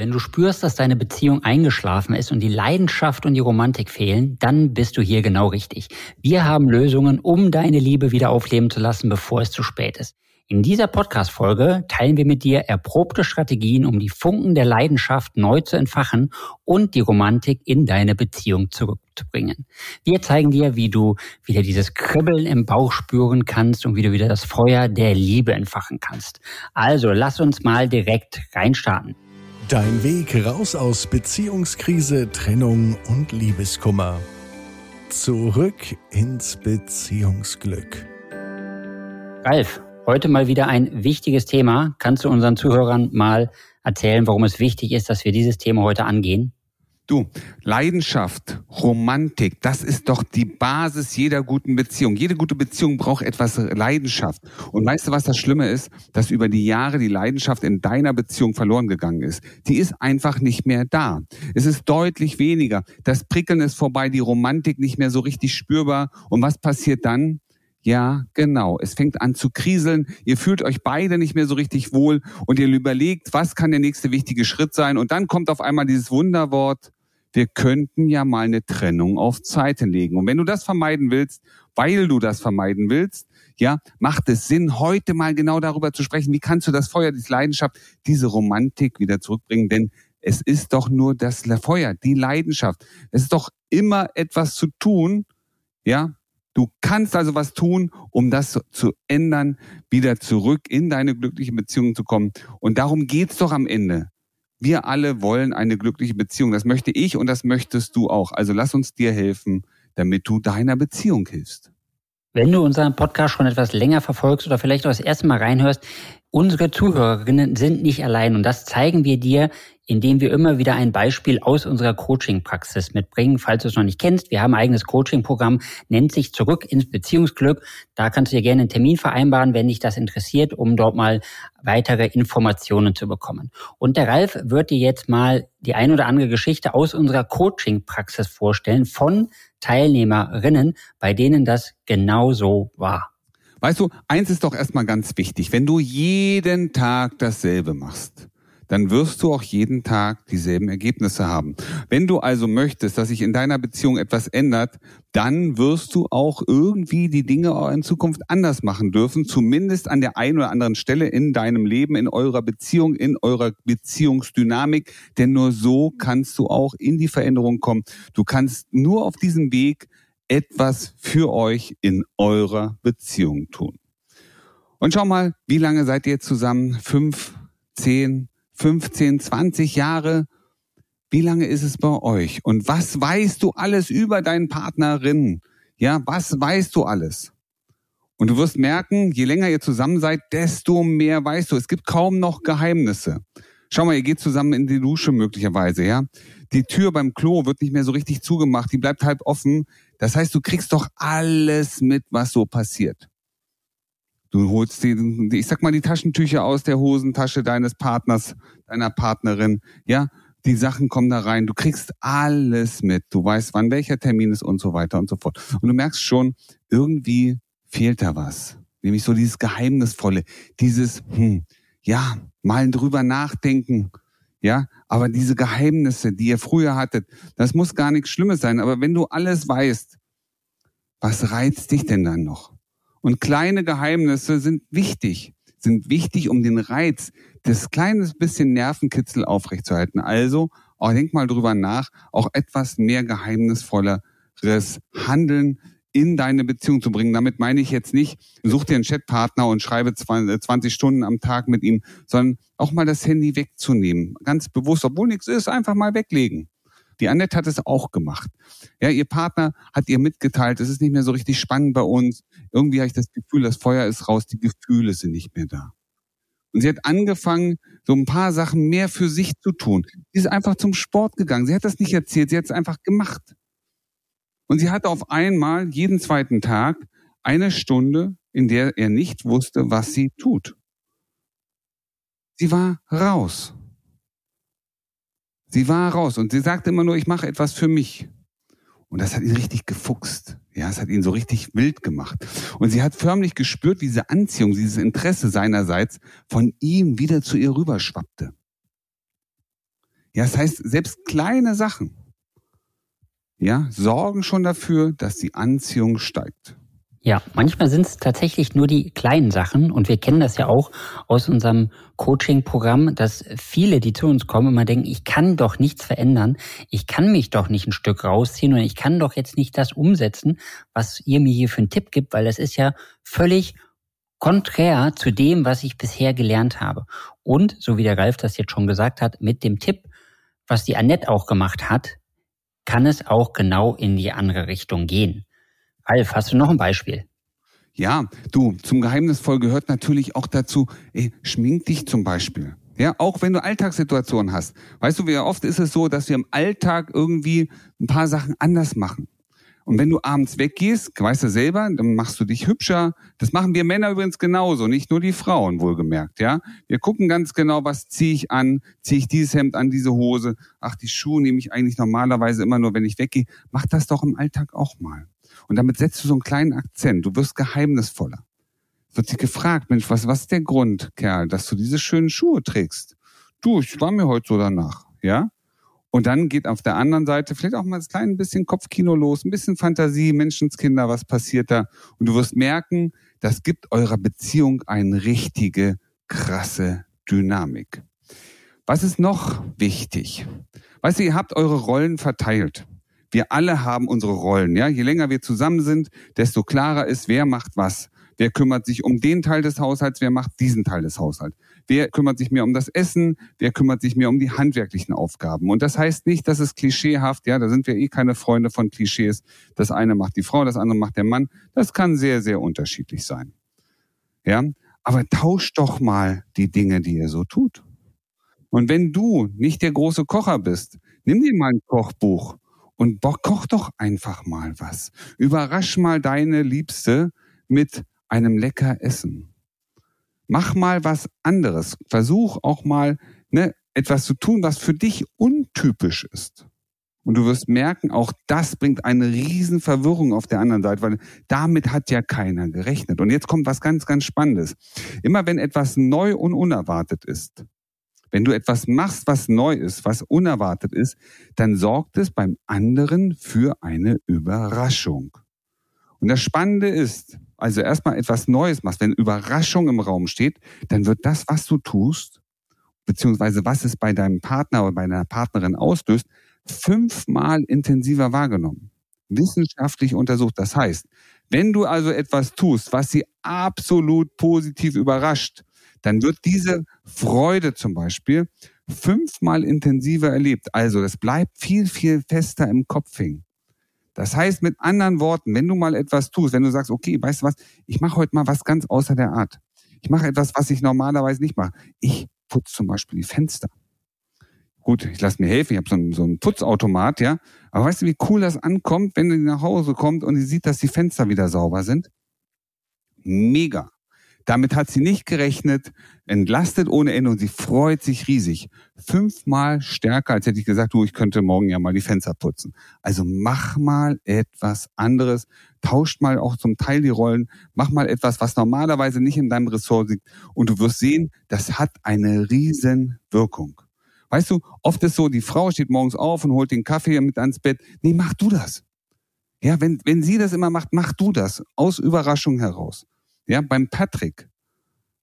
Wenn du spürst, dass deine Beziehung eingeschlafen ist und die Leidenschaft und die Romantik fehlen, dann bist du hier genau richtig. Wir haben Lösungen, um deine Liebe wieder aufleben zu lassen, bevor es zu spät ist. In dieser Podcast-Folge teilen wir mit dir erprobte Strategien, um die Funken der Leidenschaft neu zu entfachen und die Romantik in deine Beziehung zurückzubringen. Wir zeigen dir, wie du wieder dieses Kribbeln im Bauch spüren kannst und wie du wieder das Feuer der Liebe entfachen kannst. Also lass uns mal direkt reinstarten. Dein Weg raus aus Beziehungskrise, Trennung und Liebeskummer. Zurück ins Beziehungsglück. Ralf, heute mal wieder ein wichtiges Thema. Kannst du unseren Zuhörern mal erzählen, warum es wichtig ist, dass wir dieses Thema heute angehen? Du, Leidenschaft, Romantik, das ist doch die Basis jeder guten Beziehung. Jede gute Beziehung braucht etwas Leidenschaft. Und weißt du, was das Schlimme ist? Dass über die Jahre die Leidenschaft in deiner Beziehung verloren gegangen ist. Die ist einfach nicht mehr da. Es ist deutlich weniger. Das Prickeln ist vorbei, die Romantik nicht mehr so richtig spürbar. Und was passiert dann? Ja, genau. Es fängt an zu kriseln. Ihr fühlt euch beide nicht mehr so richtig wohl und ihr überlegt, was kann der nächste wichtige Schritt sein. Und dann kommt auf einmal dieses Wunderwort, wir könnten ja mal eine Trennung auf Seite legen. Und wenn du das vermeiden willst, weil du das vermeiden willst, ja, macht es Sinn, heute mal genau darüber zu sprechen, wie kannst du das Feuer, diese Leidenschaft, diese Romantik wieder zurückbringen, denn es ist doch nur das Feuer, die Leidenschaft. Es ist doch immer etwas zu tun, ja. Du kannst also was tun, um das zu ändern, wieder zurück in deine glückliche Beziehung zu kommen. Und darum geht's doch am Ende. Wir alle wollen eine glückliche Beziehung. Das möchte ich und das möchtest du auch. Also lass uns dir helfen, damit du deiner Beziehung hilfst. Wenn du unseren Podcast schon etwas länger verfolgst oder vielleicht auch das erste Mal reinhörst, unsere Zuhörerinnen sind nicht allein und das zeigen wir dir, indem wir immer wieder ein Beispiel aus unserer Coaching-Praxis mitbringen. Falls du es noch nicht kennst, wir haben ein eigenes Coaching-Programm, nennt sich Zurück ins Beziehungsglück. Da kannst du dir gerne einen Termin vereinbaren, wenn dich das interessiert, um dort mal weitere Informationen zu bekommen. Und der Ralf wird dir jetzt mal die ein oder andere Geschichte aus unserer Coaching-Praxis vorstellen von Teilnehmerinnen, bei denen das genau so war. Weißt du, eins ist doch erstmal ganz wichtig. Wenn du jeden Tag dasselbe machst, dann wirst du auch jeden Tag dieselben Ergebnisse haben. Wenn du also möchtest, dass sich in deiner Beziehung etwas ändert, dann wirst du auch irgendwie die Dinge in Zukunft anders machen dürfen, zumindest an der einen oder anderen Stelle in deinem Leben, in eurer Beziehung, in eurer Beziehungsdynamik, denn nur so kannst du auch in die Veränderung kommen. Du kannst nur auf diesem Weg etwas für euch in eurer Beziehung tun. Und schau mal, wie lange seid ihr zusammen? Fünf, zehn, 15, 20 Jahre. Wie lange ist es bei euch? Und was weißt du alles über deinen Partnerin? Ja, was weißt du alles? Und du wirst merken, je länger ihr zusammen seid, desto mehr weißt du. Es gibt kaum noch Geheimnisse. Schau mal, ihr geht zusammen in die Dusche möglicherweise, ja. Die Tür beim Klo wird nicht mehr so richtig zugemacht, die bleibt halb offen. Das heißt, du kriegst doch alles mit, was so passiert. Du holst die, ich sag mal, die Taschentücher aus der Hosentasche deines Partners, deiner Partnerin, ja. Die Sachen kommen da rein. Du kriegst alles mit. Du weißt, wann welcher Termin ist und so weiter und so fort. Und du merkst schon, irgendwie fehlt da was. Nämlich so dieses Geheimnisvolle, dieses, hm, ja, mal drüber nachdenken, ja, aber diese Geheimnisse, die ihr früher hattet, das muss gar nichts Schlimmes sein. Aber wenn du alles weißt, was reizt dich denn dann noch? Und kleine Geheimnisse sind wichtig, sind wichtig, um den Reiz des kleines bisschen Nervenkitzel aufrechtzuerhalten. Also, auch denk mal drüber nach, auch etwas mehr geheimnisvolleres Handeln in deine Beziehung zu bringen. Damit meine ich jetzt nicht, such dir einen Chatpartner und schreibe 20 Stunden am Tag mit ihm, sondern auch mal das Handy wegzunehmen. Ganz bewusst, obwohl nichts ist, einfach mal weglegen. Die Annette hat es auch gemacht. Ja, ihr Partner hat ihr mitgeteilt, es ist nicht mehr so richtig spannend bei uns. Irgendwie habe ich das Gefühl, das Feuer ist raus, die Gefühle sind nicht mehr da. Und sie hat angefangen, so ein paar Sachen mehr für sich zu tun. Sie ist einfach zum Sport gegangen. Sie hat das nicht erzählt, sie hat es einfach gemacht. Und sie hatte auf einmal jeden zweiten Tag eine Stunde, in der er nicht wusste, was sie tut. Sie war raus. Sie war raus und sie sagte immer nur, ich mache etwas für mich. Und das hat ihn richtig gefuchst. Ja, es hat ihn so richtig wild gemacht. Und sie hat förmlich gespürt, wie diese Anziehung, dieses Interesse seinerseits von ihm wieder zu ihr rüberschwappte. Ja, das heißt, selbst kleine Sachen, ja, sorgen schon dafür, dass die Anziehung steigt. Ja, manchmal sind es tatsächlich nur die kleinen Sachen und wir kennen das ja auch aus unserem Coaching-Programm, dass viele, die zu uns kommen, immer denken, ich kann doch nichts verändern, ich kann mich doch nicht ein Stück rausziehen und ich kann doch jetzt nicht das umsetzen, was ihr mir hier für einen Tipp gibt, weil das ist ja völlig konträr zu dem, was ich bisher gelernt habe. Und, so wie der Ralf das jetzt schon gesagt hat, mit dem Tipp, was die Annette auch gemacht hat, kann es auch genau in die andere Richtung gehen. Ralf, hast du noch ein Beispiel? Ja, du, zum Geheimnisvoll gehört natürlich auch dazu, ey, schmink dich zum Beispiel. Ja, auch wenn du Alltagssituationen hast. Weißt du, wie oft ist es so, dass wir im Alltag irgendwie ein paar Sachen anders machen. Und wenn du abends weggehst, weißt du selber, dann machst du dich hübscher. Das machen wir Männer übrigens genauso, nicht nur die Frauen wohlgemerkt, ja. Wir gucken ganz genau, was ziehe ich an, ziehe ich dieses Hemd an, diese Hose. Ach, die Schuhe nehme ich eigentlich normalerweise immer nur, wenn ich weggehe. Mach das doch im Alltag auch mal. Und damit setzt du so einen kleinen Akzent. Du wirst geheimnisvoller. Wird sich gefragt, Mensch, was, was ist der Grund, Kerl, dass du diese schönen Schuhe trägst? Du, ich war mir heute so danach, ja? Und dann geht auf der anderen Seite vielleicht auch mal ein klein bisschen Kopfkino los, ein bisschen Fantasie, Menschenskinder, was passiert da? Und du wirst merken, das gibt eurer Beziehung eine richtige, krasse Dynamik. Was ist noch wichtig? Weißt du, ihr habt eure Rollen verteilt. Wir alle haben unsere Rollen, ja. Je länger wir zusammen sind, desto klarer ist, wer macht was. Wer kümmert sich um den Teil des Haushalts, wer macht diesen Teil des Haushalts. Wer kümmert sich mehr um das Essen, wer kümmert sich mehr um die handwerklichen Aufgaben. Und das heißt nicht, dass es klischeehaft, ja, da sind wir eh keine Freunde von Klischees. Das eine macht die Frau, das andere macht der Mann. Das kann sehr, sehr unterschiedlich sein. Ja, aber tauscht doch mal die Dinge, die ihr so tut. Und wenn du nicht der große Kocher bist, nimm dir mal ein Kochbuch und koch doch einfach mal was. Überrasch mal deine Liebste mit einem lecker Essen. Mach mal was anderes. Versuch auch mal ne, etwas zu tun, was für dich untypisch ist. Und du wirst merken, auch das bringt eine riesen Verwirrung auf der anderen Seite, weil damit hat ja keiner gerechnet. Und jetzt kommt was ganz, ganz Spannendes. Immer wenn etwas neu und unerwartet ist, wenn du etwas machst, was neu ist, was unerwartet ist, dann sorgt es beim anderen für eine Überraschung. Und das Spannende ist, also erstmal etwas Neues machst, wenn Überraschung im Raum steht, dann wird das, was du tust, beziehungsweise was es bei deinem Partner oder bei deiner Partnerin auslöst, fünfmal intensiver wahrgenommen. Wissenschaftlich untersucht. Das heißt, wenn du also etwas tust, was sie absolut positiv überrascht, dann wird diese Freude zum Beispiel fünfmal intensiver erlebt. Also das bleibt viel, viel fester im Kopf hängen. Das heißt mit anderen Worten, wenn du mal etwas tust, wenn du sagst, okay, weißt du was, ich mache heute mal was ganz außer der Art. Ich mache etwas, was ich normalerweise nicht mache. Ich putze zum Beispiel die Fenster. Gut, ich lasse mir helfen, ich habe so einen, so einen Putzautomat, ja. Aber weißt du, wie cool das ankommt, wenn du nach Hause kommt und sie sieht, dass die Fenster wieder sauber sind? Mega. Damit hat sie nicht gerechnet, entlastet ohne Ende und sie freut sich riesig. Fünfmal stärker, als hätte ich gesagt, du, ich könnte morgen ja mal die Fenster putzen. Also mach mal etwas anderes, tauscht mal auch zum Teil die Rollen, mach mal etwas, was normalerweise nicht in deinem Ressort liegt und du wirst sehen, das hat eine riesen Wirkung. Weißt du, oft ist so, die Frau steht morgens auf und holt den Kaffee mit ans Bett. Nee, mach du das. Ja, wenn, wenn sie das immer macht, mach du das. Aus Überraschung heraus. Ja, beim Patrick.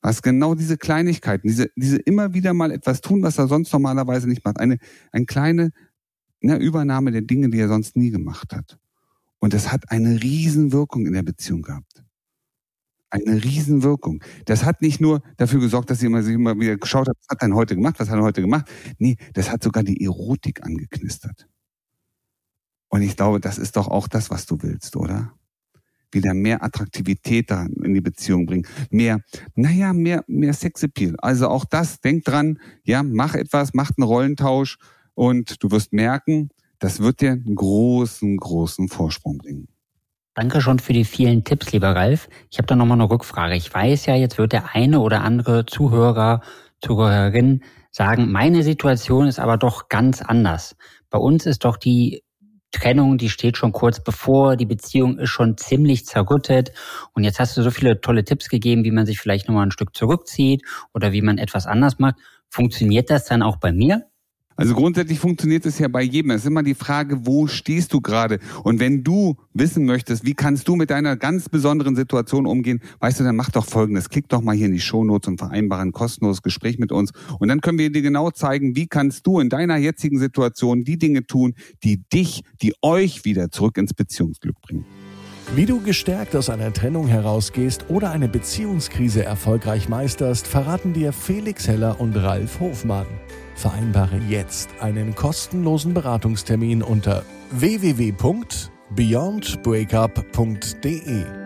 Was genau diese Kleinigkeiten, diese, diese immer wieder mal etwas tun, was er sonst normalerweise nicht macht. Eine, eine kleine ne, Übernahme der Dinge, die er sonst nie gemacht hat. Und das hat eine Riesenwirkung in der Beziehung gehabt. Eine Riesenwirkung. Das hat nicht nur dafür gesorgt, dass sie immer, sich immer wieder geschaut hat, was hat er heute gemacht, was hat er heute gemacht. Nee, das hat sogar die Erotik angeknistert. Und ich glaube, das ist doch auch das, was du willst, oder? Wieder mehr Attraktivität da in die Beziehung bringen. Mehr, naja, mehr, mehr Sexappeal. Also auch das, denk dran, ja, mach etwas, mach einen Rollentausch und du wirst merken, das wird dir einen großen, großen Vorsprung bringen. Danke schon für die vielen Tipps, lieber Ralf. Ich habe da nochmal eine Rückfrage. Ich weiß ja, jetzt wird der eine oder andere Zuhörer, Zuhörerin sagen, meine Situation ist aber doch ganz anders. Bei uns ist doch die Trennung, die steht schon kurz bevor, die Beziehung ist schon ziemlich zerrüttet und jetzt hast du so viele tolle Tipps gegeben, wie man sich vielleicht nochmal ein Stück zurückzieht oder wie man etwas anders macht. Funktioniert das dann auch bei mir? Also grundsätzlich funktioniert es ja bei jedem. Es ist immer die Frage, wo stehst du gerade? Und wenn du wissen möchtest, wie kannst du mit deiner ganz besonderen Situation umgehen, weißt du, dann mach doch Folgendes. Klick doch mal hier in die Shownotes und vereinbare ein kostenloses Gespräch mit uns. Und dann können wir dir genau zeigen, wie kannst du in deiner jetzigen Situation die Dinge tun, die dich, die euch wieder zurück ins Beziehungsglück bringen. Wie du gestärkt aus einer Trennung herausgehst oder eine Beziehungskrise erfolgreich meisterst, verraten dir Felix Heller und Ralf Hofmann. Vereinbare jetzt einen kostenlosen Beratungstermin unter www.beyondbreakup.de.